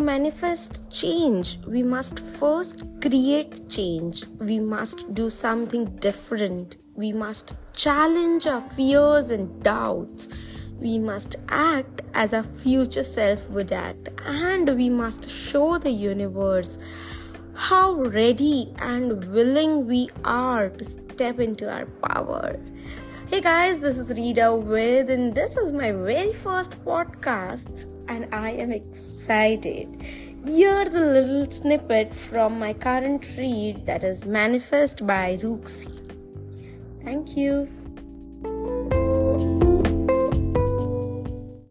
manifest change, we must first create change. We must do something different. We must challenge our fears and doubts. We must act as our future self would act, and we must show the universe how ready and willing we are to step into our power. Hey guys, this is Rita with, and this is my very first podcast, and I am excited. Here's a little snippet from my current read that is Manifest by Roxie. Thank you.